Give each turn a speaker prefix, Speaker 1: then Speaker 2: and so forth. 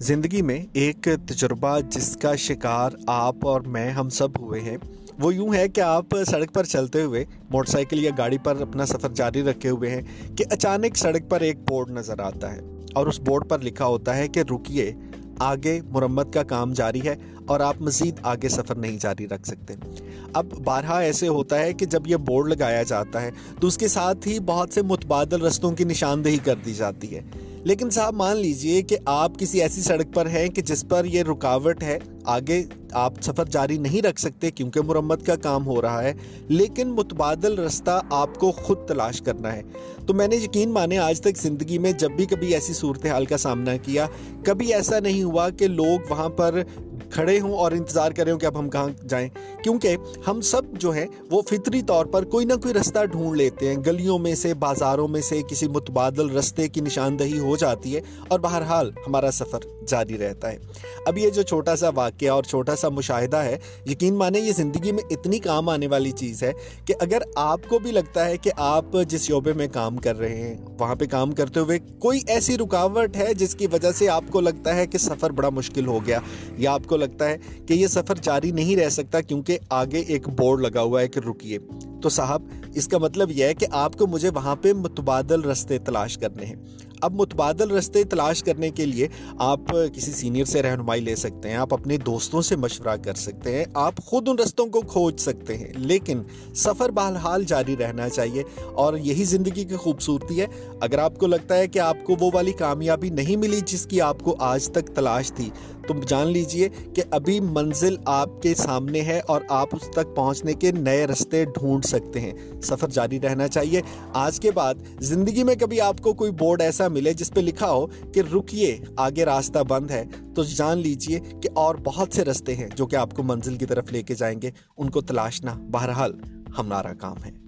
Speaker 1: زندگی میں ایک تجربہ جس کا شکار آپ اور میں ہم سب ہوئے ہیں، وہ یوں ہے کہ آپ سڑک پر چلتے ہوئے موٹر سائیکل یا گاڑی پر اپنا سفر جاری رکھے ہوئے ہیں کہ اچانک سڑک پر ایک بورڈ نظر آتا ہے اور اس بورڈ پر لکھا ہوتا ہے کہ رکیے، آگے مرمت کا کام جاری ہے اور آپ مزید آگے سفر نہیں جاری رکھ سکتے۔ اب بارہا ایسے ہوتا ہے کہ جب یہ بورڈ لگایا جاتا ہے تو اس کے ساتھ ہی بہت سے متبادل رستوں کی نشاندہی کر دی جاتی ہے۔ لیکن صاحب مان لیجیے کہ آپ کسی ایسی سڑک پر ہیں کہ جس پر یہ رکاوٹ ہے، آگے آپ سفر جاری نہیں رکھ سکتے کیونکہ مرمت کا کام ہو رہا ہے، لیکن متبادل رستہ آپ کو خود تلاش کرنا ہے۔ تو میں نے یقین مانے آج تک زندگی میں جب بھی کبھی ایسی صورتحال کا سامنا کیا، کبھی ایسا نہیں ہوا کہ لوگ وہاں پر کھڑے ہوں اور انتظار کریں کہ اب ہم کہاں جائیں۔ کیونکہ ہم سب جو ہیں وہ فطری طور پر کوئی نہ کوئی رستہ ڈھونڈ لیتے ہیں۔ گلیوں میں سے، بازاروں میں سے کسی متبادل رستے کی نشاندہی ہو جاتی ہے اور بہرحال ہمارا سفر جاری رہتا ہے۔ اب یہ جو چھوٹا سا واقعہ اور چھوٹا سا مشاہدہ ہے، یقین مانے یہ زندگی میں اتنی کام آنے والی چیز ہے کہ اگر آپ کو بھی لگتا ہے کہ آپ جس شعبے میں کام کر رہے ہیں، وہاں پہ کام کرتے ہوئے کوئی ایسی رکاوٹ ہے جس کی وجہ سے آپ کو لگتا ہے کہ سفر بڑا مشکل ہو گیا یا آپ کو لگتا ہے کہ یہ سفر جاری نہیں رہ سکتا کیونکہ آگے ایک بورڈ لگا ہوا ہے کہ رکیے۔ تو صاحب، اس کا مطلب یہ ہے کہ آپ کو مجھے وہاں پہ متبادل رستے تلاش کرنے ہیں۔ اب متبادل رستے تلاش کرنے کے لیے آپ کسی سینئر سے رہنمائی لے سکتے ہیں، آپ اپنے دوستوں سے مشورہ کر سکتے ہیں، آپ خود ان رستوں کو کھوج سکتے ہیں۔ لیکن سفر بہرحال جاری رہنا چاہیے اور یہی زندگی کی خوبصورتی ہے۔ اگر آپ کو لگتا ہے کہ آپ کو وہ والی کامیابی نہیں ملی جس کی آپ کو آج تک تلاش تھی، تو جان لیجیے کہ ابھی منزل آپ کے سامنے ہے اور آپ اس تک پہنچنے کے نئے رستے ڈھونڈ سکتے ہیں۔ سفر جاری رہنا چاہیے۔ آج کے بعد زندگی میں کبھی آپ کو کوئی بورڈ ایسا ملے جس پہ لکھا ہو کہ رکیے، آگے راستہ بند ہے، تو جان لیجیے کہ اور بہت سے رستے ہیں جو کہ آپ کو منزل کی طرف لے کے جائیں گے۔ ان کو تلاشنا بہرحال ہمارا کام ہے۔